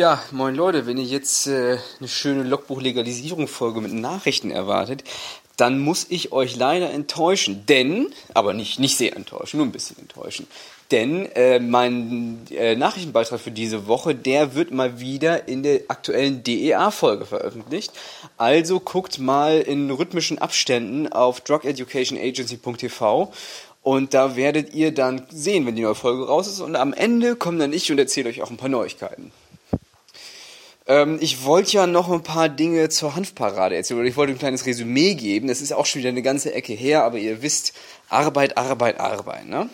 Ja, moin Leute, wenn ihr jetzt äh, eine schöne Logbuch-Legalisierung-Folge mit Nachrichten erwartet, dann muss ich euch leider enttäuschen. Denn, aber nicht, nicht sehr enttäuschen, nur ein bisschen enttäuschen. Denn äh, mein äh, Nachrichtenbeitrag für diese Woche, der wird mal wieder in der aktuellen DEA-Folge veröffentlicht. Also guckt mal in rhythmischen Abständen auf drugeducationagency.tv und da werdet ihr dann sehen, wenn die neue Folge raus ist. Und am Ende komme dann ich und erzähle euch auch ein paar Neuigkeiten. Ähm, ich wollte ja noch ein paar Dinge zur Hanfparade erzählen, ich wollte ein kleines Resümee geben. Das ist auch schon wieder eine ganze Ecke her, aber ihr wisst, Arbeit, Arbeit, Arbeit. Ne?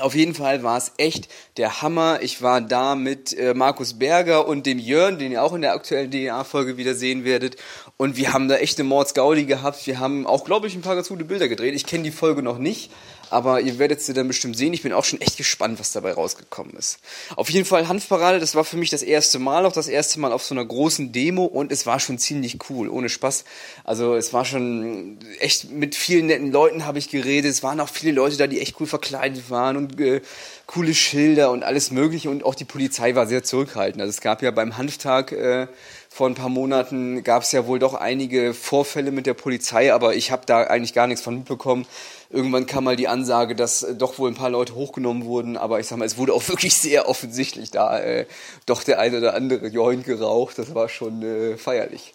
Auf jeden Fall war es echt der Hammer. Ich war da mit äh, Markus Berger und dem Jörn, den ihr auch in der aktuellen DEA-Folge wieder sehen werdet. Und wir haben da echt eine Mordsgaudi gehabt. Wir haben auch, glaube ich, ein paar ganz gute Bilder gedreht. Ich kenne die Folge noch nicht, aber ihr werdet sie dann bestimmt sehen. Ich bin auch schon echt gespannt, was dabei rausgekommen ist. Auf jeden Fall Hanfparade, das war für mich das erste Mal, auch das erste Mal auf so einer großen Demo und es war schon ziemlich cool, ohne Spaß. Also es war schon echt mit vielen netten Leuten habe ich geredet. Es waren auch viele Leute da, die echt cool verkleidet waren und äh, coole Schilder und alles mögliche und auch die Polizei war sehr zurückhaltend. Also es gab ja beim Hanftag äh, vor ein paar Monaten gab es ja wohl doch einige Vorfälle mit der Polizei, aber ich habe da eigentlich gar nichts von mitbekommen. Irgendwann kam mal die Ansage, dass äh, doch wohl ein paar Leute hochgenommen wurden, aber ich sag mal, es wurde auch wirklich sehr offensichtlich da äh, doch der eine oder andere Joint geraucht. Das war schon äh, feierlich.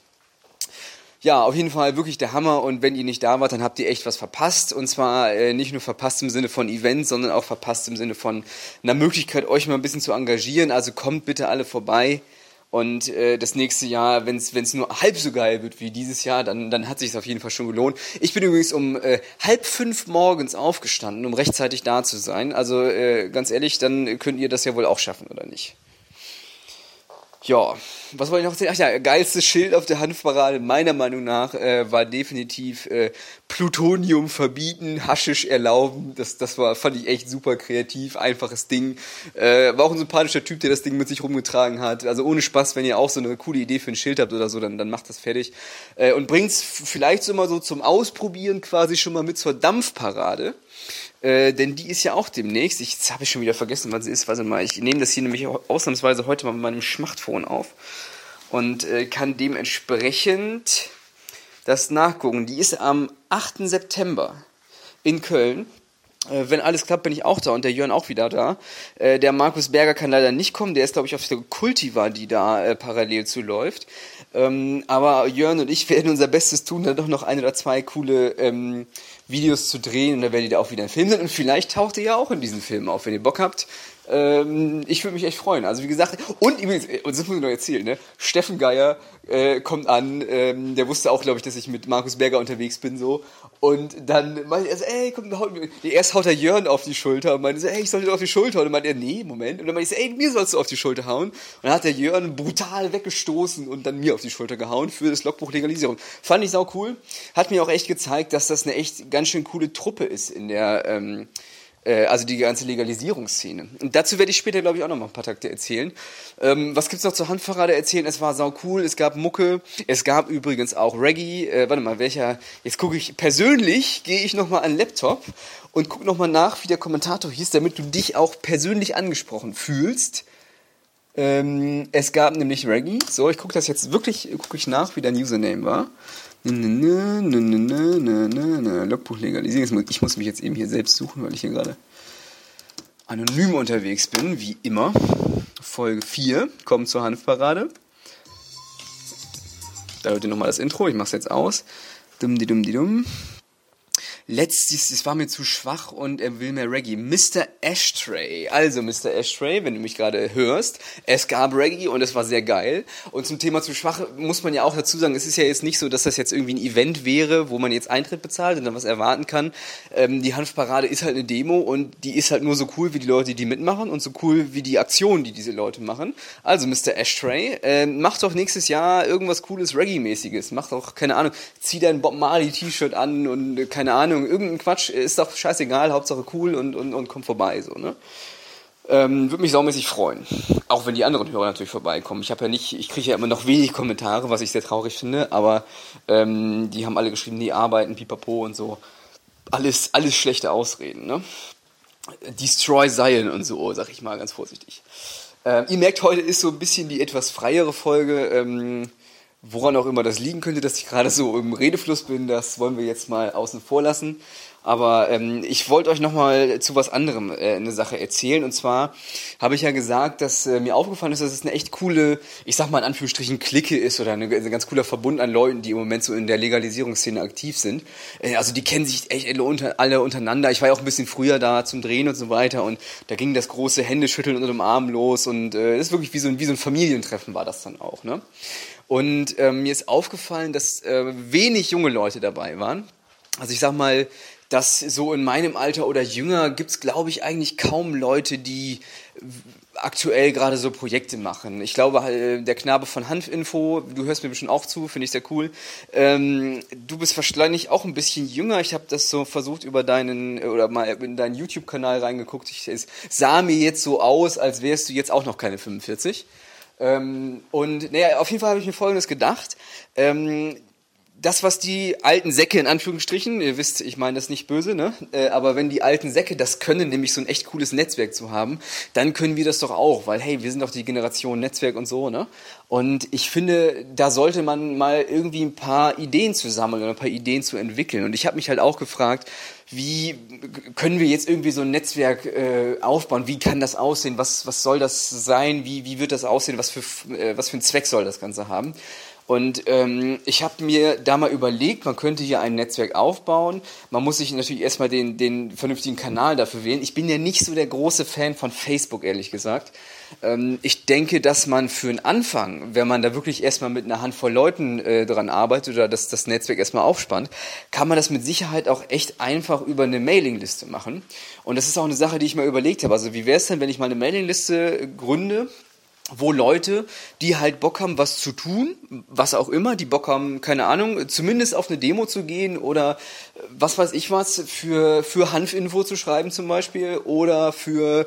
Ja, auf jeden Fall wirklich der Hammer und wenn ihr nicht da wart, dann habt ihr echt was verpasst und zwar äh, nicht nur verpasst im Sinne von Event, sondern auch verpasst im Sinne von einer Möglichkeit, euch mal ein bisschen zu engagieren. Also kommt bitte alle vorbei. Und äh, das nächste Jahr, wenn es nur halb so geil wird wie dieses Jahr, dann, dann hat sich auf jeden Fall schon gelohnt. Ich bin übrigens um äh, halb fünf morgens aufgestanden, um rechtzeitig da zu sein. Also äh, ganz ehrlich, dann könnt ihr das ja wohl auch schaffen, oder nicht? Ja, was wollte ich noch erzählen? Ach ja, geilstes Schild auf der Hanfparade meiner Meinung nach äh, war definitiv äh, Plutonium verbieten, Haschisch erlauben. Das, das war, fand ich echt super kreativ, einfaches Ding. Äh, war auch ein sympathischer Typ, der das Ding mit sich rumgetragen hat. Also ohne Spaß, wenn ihr auch so eine coole Idee für ein Schild habt oder so, dann, dann macht das fertig. Äh, und bringt's vielleicht so mal so zum Ausprobieren quasi schon mal mit zur Dampfparade. Äh, denn die ist ja auch demnächst. Ich, jetzt habe ich schon wieder vergessen, wann sie ist. Warte mal, ich nehme das hier nämlich ausnahmsweise heute mal mit meinem Smartphone auf und äh, kann dementsprechend das nachgucken. Die ist am 8. September in Köln. Äh, wenn alles klappt, bin ich auch da und der Jörn auch wieder da. Äh, der Markus Berger kann leider nicht kommen. Der ist, glaube ich, auf der Kultiva, die da äh, parallel zuläuft. Ähm, aber Jörn und ich werden unser Bestes tun, da doch noch ein oder zwei coole ähm, Videos zu drehen und dann werdet ihr auch wieder einen Film sehen und vielleicht taucht ihr ja auch in diesen Film auf, wenn ihr Bock habt. Ähm, ich würde mich echt freuen. Also wie gesagt, und übrigens, äh, und das muss ich noch erzählen, ne? Steffen Geier äh, kommt an, ähm, der wusste auch, glaube ich, dass ich mit Markus Berger unterwegs bin so. Und dann meinte er so, ey, komm, haut mir. Erst haut er Jörn auf die Schulter und meinte so, ey, ich soll dir auf die Schulter. Und meinte er, nee, Moment. Und dann meinte ich so, ey, mir sollst du auf die Schulter hauen. Und dann hat der Jörn brutal weggestoßen und dann mir auf die Schulter gehauen für das Logbuch Legalisierung. Fand ich sau cool. Hat mir auch echt gezeigt, dass das eine echt ganz schön coole Truppe ist in der, ähm, äh, also die ganze Legalisierungsszene. Und dazu werde ich später, glaube ich, auch noch mal ein paar Takte erzählen. Ähm, was gibt's noch zur Handparade erzählen? Es war sau cool, es gab Mucke, es gab übrigens auch Reggae. Äh, warte mal, welcher? Jetzt gucke ich, persönlich gehe ich noch mal an den Laptop und gucke noch mal nach, wie der Kommentator hieß, damit du dich auch persönlich angesprochen fühlst. Ähm, es gab nämlich Reggae. So, ich gucke das jetzt wirklich, gucke ich nach, wie dein Username war. Logbuch legalisieren. Ich muss mich jetzt eben hier selbst suchen, weil ich hier gerade anonym unterwegs bin, wie immer. Folge 4 kommt zur Hanfparade. Da hört ihr nochmal das Intro, ich mach's jetzt aus. Dumm, die dumm, die dumm letztes, es war mir zu schwach und er will mehr Reggae. Mr. Ashtray. Also, Mr. Ashtray, wenn du mich gerade hörst, es gab Reggae und es war sehr geil. Und zum Thema zu schwach muss man ja auch dazu sagen, es ist ja jetzt nicht so, dass das jetzt irgendwie ein Event wäre, wo man jetzt Eintritt bezahlt und dann was erwarten kann. Ähm, die Hanfparade ist halt eine Demo und die ist halt nur so cool wie die Leute, die mitmachen und so cool wie die Aktionen, die diese Leute machen. Also, Mr. Ashtray, äh, mach doch nächstes Jahr irgendwas cooles Reggae-mäßiges. Mach doch, keine Ahnung, zieh dein Bob Marley T-Shirt an und äh, keine Ahnung, Ahnung, irgendein Quatsch, ist doch scheißegal, Hauptsache cool und, und, und kommt vorbei, so, ne? Ähm, Würde mich saumäßig freuen. Auch wenn die anderen Hörer natürlich vorbeikommen. Ich habe ja nicht, ich kriege ja immer noch wenig Kommentare, was ich sehr traurig finde, aber ähm, die haben alle geschrieben, die arbeiten, pipapo und so. Alles, alles schlechte Ausreden, ne? Destroy Zion und so, sag ich mal ganz vorsichtig. Ähm, ihr merkt, heute ist so ein bisschen die etwas freiere Folge. Ähm, woran auch immer das liegen könnte, dass ich gerade so im Redefluss bin, das wollen wir jetzt mal außen vor lassen. Aber ähm, ich wollte euch nochmal zu was anderem äh, eine Sache erzählen. Und zwar habe ich ja gesagt, dass äh, mir aufgefallen ist, dass es eine echt coole, ich sag mal in Anführungsstrichen, Clique ist oder eine, ein ganz cooler Verbund an Leuten, die im Moment so in der Legalisierungsszene aktiv sind. Äh, also die kennen sich echt alle, unter, alle untereinander. Ich war ja auch ein bisschen früher da zum Drehen und so weiter. Und da ging das große Händeschütteln unter dem Arm los. Und äh, das ist wirklich wie so, ein, wie so ein Familientreffen war das dann auch. Ne? Und äh, mir ist aufgefallen, dass äh, wenig junge Leute dabei waren. Also ich sag mal, dass so in meinem Alter oder jünger gibt's glaube ich, eigentlich kaum Leute, die aktuell gerade so Projekte machen. Ich glaube, äh, der Knabe von Hanfinfo, du hörst mir bestimmt auch zu, finde ich sehr cool. Ähm, du bist wahrscheinlich auch ein bisschen jünger. Ich habe das so versucht über deinen oder mal in deinen YouTube-Kanal reingeguckt. Ich, es sah mir jetzt so aus, als wärst du jetzt auch noch keine 45. Ähm, und naja, auf jeden Fall habe ich mir Folgendes gedacht. Ähm, das, was die alten Säcke in Anführungsstrichen, ihr wisst, ich meine das nicht böse, ne? Äh, aber wenn die alten Säcke das können, nämlich so ein echt cooles Netzwerk zu haben, dann können wir das doch auch, weil hey, wir sind doch die Generation Netzwerk und so, ne? Und ich finde, da sollte man mal irgendwie ein paar Ideen zu sammeln oder ein paar Ideen zu entwickeln. Und ich habe mich halt auch gefragt, wie können wir jetzt irgendwie so ein Netzwerk äh, aufbauen? Wie kann das aussehen? Was, was soll das sein? Wie, wie wird das aussehen? Was für, äh, was für einen Zweck soll das Ganze haben? Und ähm, ich habe mir da mal überlegt, man könnte hier ein Netzwerk aufbauen. Man muss sich natürlich erstmal den, den vernünftigen Kanal dafür wählen. Ich bin ja nicht so der große Fan von Facebook, ehrlich gesagt. Ähm, ich denke, dass man für einen Anfang, wenn man da wirklich erstmal mit einer Handvoll Leuten äh, dran arbeitet oder das, das Netzwerk erstmal aufspannt, kann man das mit Sicherheit auch echt einfach über eine Mailingliste machen. Und das ist auch eine Sache, die ich mir überlegt habe. Also wie wäre es denn, wenn ich mal eine Mailingliste gründe wo Leute, die halt Bock haben, was zu tun, was auch immer, die Bock haben, keine Ahnung, zumindest auf eine Demo zu gehen oder äh, was weiß ich was, für, für Hanfinfo zu schreiben zum Beispiel oder für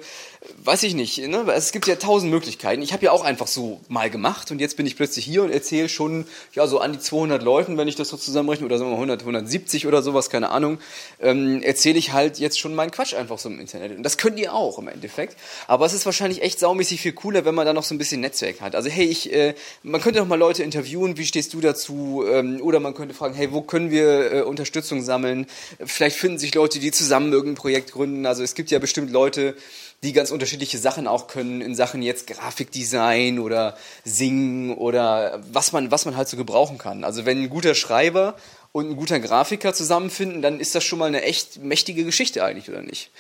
weiß ich nicht, ne? es gibt ja tausend Möglichkeiten. Ich habe ja auch einfach so mal gemacht und jetzt bin ich plötzlich hier und erzähle schon ja so an die 200 Leuten, wenn ich das so zusammenrechne oder sagen wir 100, 170 oder sowas, keine Ahnung, ähm, erzähle ich halt jetzt schon meinen Quatsch einfach so im Internet. Und das könnt ihr auch im Endeffekt. Aber es ist wahrscheinlich echt saumäßig viel cooler, wenn man da noch so ein bisschen Netzwerk hat. Also hey, ich, äh, man könnte doch mal Leute interviewen, wie stehst du dazu? Ähm, oder man könnte fragen, hey, wo können wir äh, Unterstützung sammeln? Vielleicht finden sich Leute, die zusammen irgendein Projekt gründen. Also es gibt ja bestimmt Leute, die ganz unterschiedliche Sachen auch können in Sachen jetzt Grafikdesign oder Singen oder was man, was man halt so gebrauchen kann. Also wenn ein guter Schreiber und ein guter Grafiker zusammenfinden, dann ist das schon mal eine echt mächtige Geschichte eigentlich, oder nicht?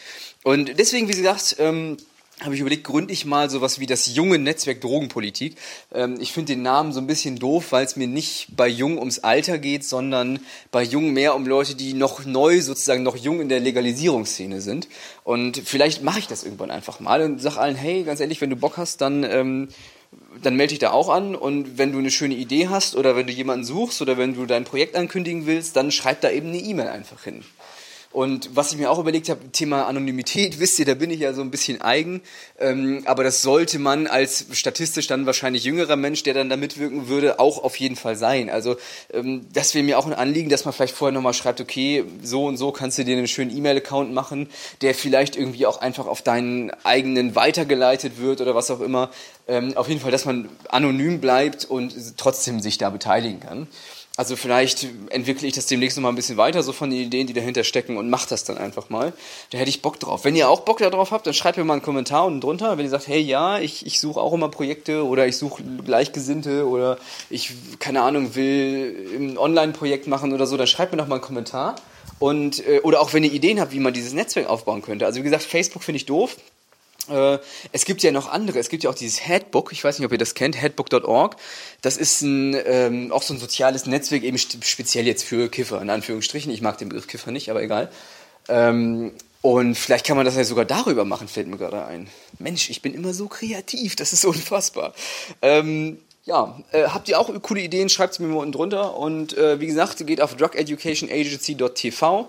Und deswegen, wie gesagt, ähm, habe ich überlegt, gründe ich mal sowas wie das junge Netzwerk Drogenpolitik. Ähm, ich finde den Namen so ein bisschen doof, weil es mir nicht bei Jung ums Alter geht, sondern bei Jung mehr um Leute, die noch neu, sozusagen noch jung in der Legalisierungsszene sind. Und vielleicht mache ich das irgendwann einfach mal und sag allen, hey, ganz ehrlich, wenn du Bock hast, dann, ähm, dann melde dich da auch an. Und wenn du eine schöne Idee hast oder wenn du jemanden suchst oder wenn du dein Projekt ankündigen willst, dann schreib da eben eine E-Mail einfach hin. Und was ich mir auch überlegt habe, Thema Anonymität, wisst ihr, da bin ich ja so ein bisschen eigen. Ähm, aber das sollte man als statistisch dann wahrscheinlich jüngerer Mensch, der dann da mitwirken würde, auch auf jeden Fall sein. Also ähm, das wäre mir auch ein Anliegen, dass man vielleicht vorher nochmal schreibt, okay, so und so kannst du dir einen schönen E-Mail-Account machen, der vielleicht irgendwie auch einfach auf deinen eigenen weitergeleitet wird oder was auch immer. Ähm, auf jeden Fall, dass man anonym bleibt und trotzdem sich da beteiligen kann. Also vielleicht entwickle ich das demnächst noch mal ein bisschen weiter, so von den Ideen, die dahinter stecken und mache das dann einfach mal. Da hätte ich Bock drauf. Wenn ihr auch Bock darauf habt, dann schreibt mir mal einen Kommentar unten drunter. Wenn ihr sagt, hey ja, ich, ich suche auch immer Projekte oder ich suche Gleichgesinnte oder ich, keine Ahnung, will ein Online-Projekt machen oder so, dann schreibt mir noch mal einen Kommentar. Und, äh, oder auch wenn ihr Ideen habt, wie man dieses Netzwerk aufbauen könnte. Also wie gesagt, Facebook finde ich doof. Äh, es gibt ja noch andere. Es gibt ja auch dieses Headbook. Ich weiß nicht, ob ihr das kennt. Headbook.org. Das ist ein, ähm, auch so ein soziales Netzwerk, eben speziell jetzt für Kiffer, in Anführungsstrichen. Ich mag den Begriff Kiffer nicht, aber egal. Ähm, und vielleicht kann man das ja sogar darüber machen, fällt mir gerade ein. Mensch, ich bin immer so kreativ. Das ist unfassbar. Ähm, ja, äh, habt ihr auch coole Ideen? Schreibt es mir mal unten drunter. Und äh, wie gesagt, geht auf drugeducationagency.tv.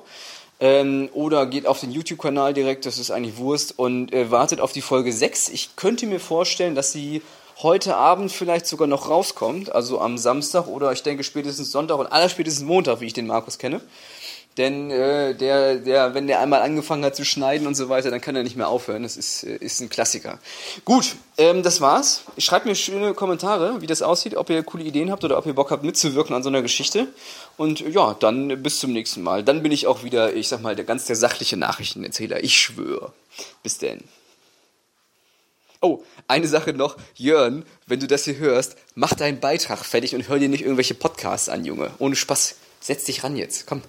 Ähm, oder geht auf den YouTube-Kanal direkt, das ist eigentlich Wurst, und äh, wartet auf die Folge 6. Ich könnte mir vorstellen, dass sie heute Abend vielleicht sogar noch rauskommt, also am Samstag oder ich denke spätestens Sonntag und allerspätestens Montag, wie ich den Markus kenne. Denn äh, der, der, wenn der einmal angefangen hat zu schneiden und so weiter, dann kann er nicht mehr aufhören. Das ist, äh, ist ein Klassiker. Gut, ähm, das war's. Schreibt mir schöne Kommentare, wie das aussieht, ob ihr coole Ideen habt oder ob ihr Bock habt mitzuwirken an so einer Geschichte. Und ja, dann bis zum nächsten Mal. Dann bin ich auch wieder, ich sag mal, der ganz der sachliche Nachrichtenerzähler. Ich schwöre. Bis denn. Oh, eine Sache noch. Jörn, wenn du das hier hörst, mach deinen Beitrag fertig und hör dir nicht irgendwelche Podcasts an, Junge. Ohne Spaß. Setz dich ran jetzt. Komm.